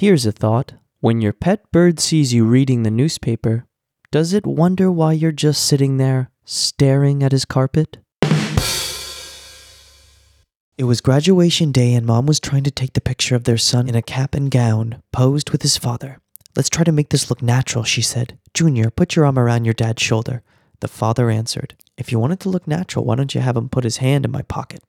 Here's a thought when your pet bird sees you reading the newspaper, does it wonder why you're just sitting there staring at his carpet? It was graduation day, and mom was trying to take the picture of their son in a cap and gown, posed with his father. Let's try to make this look natural, she said. Junior, put your arm around your dad's shoulder. The father answered, If you want it to look natural, why don't you have him put his hand in my pocket?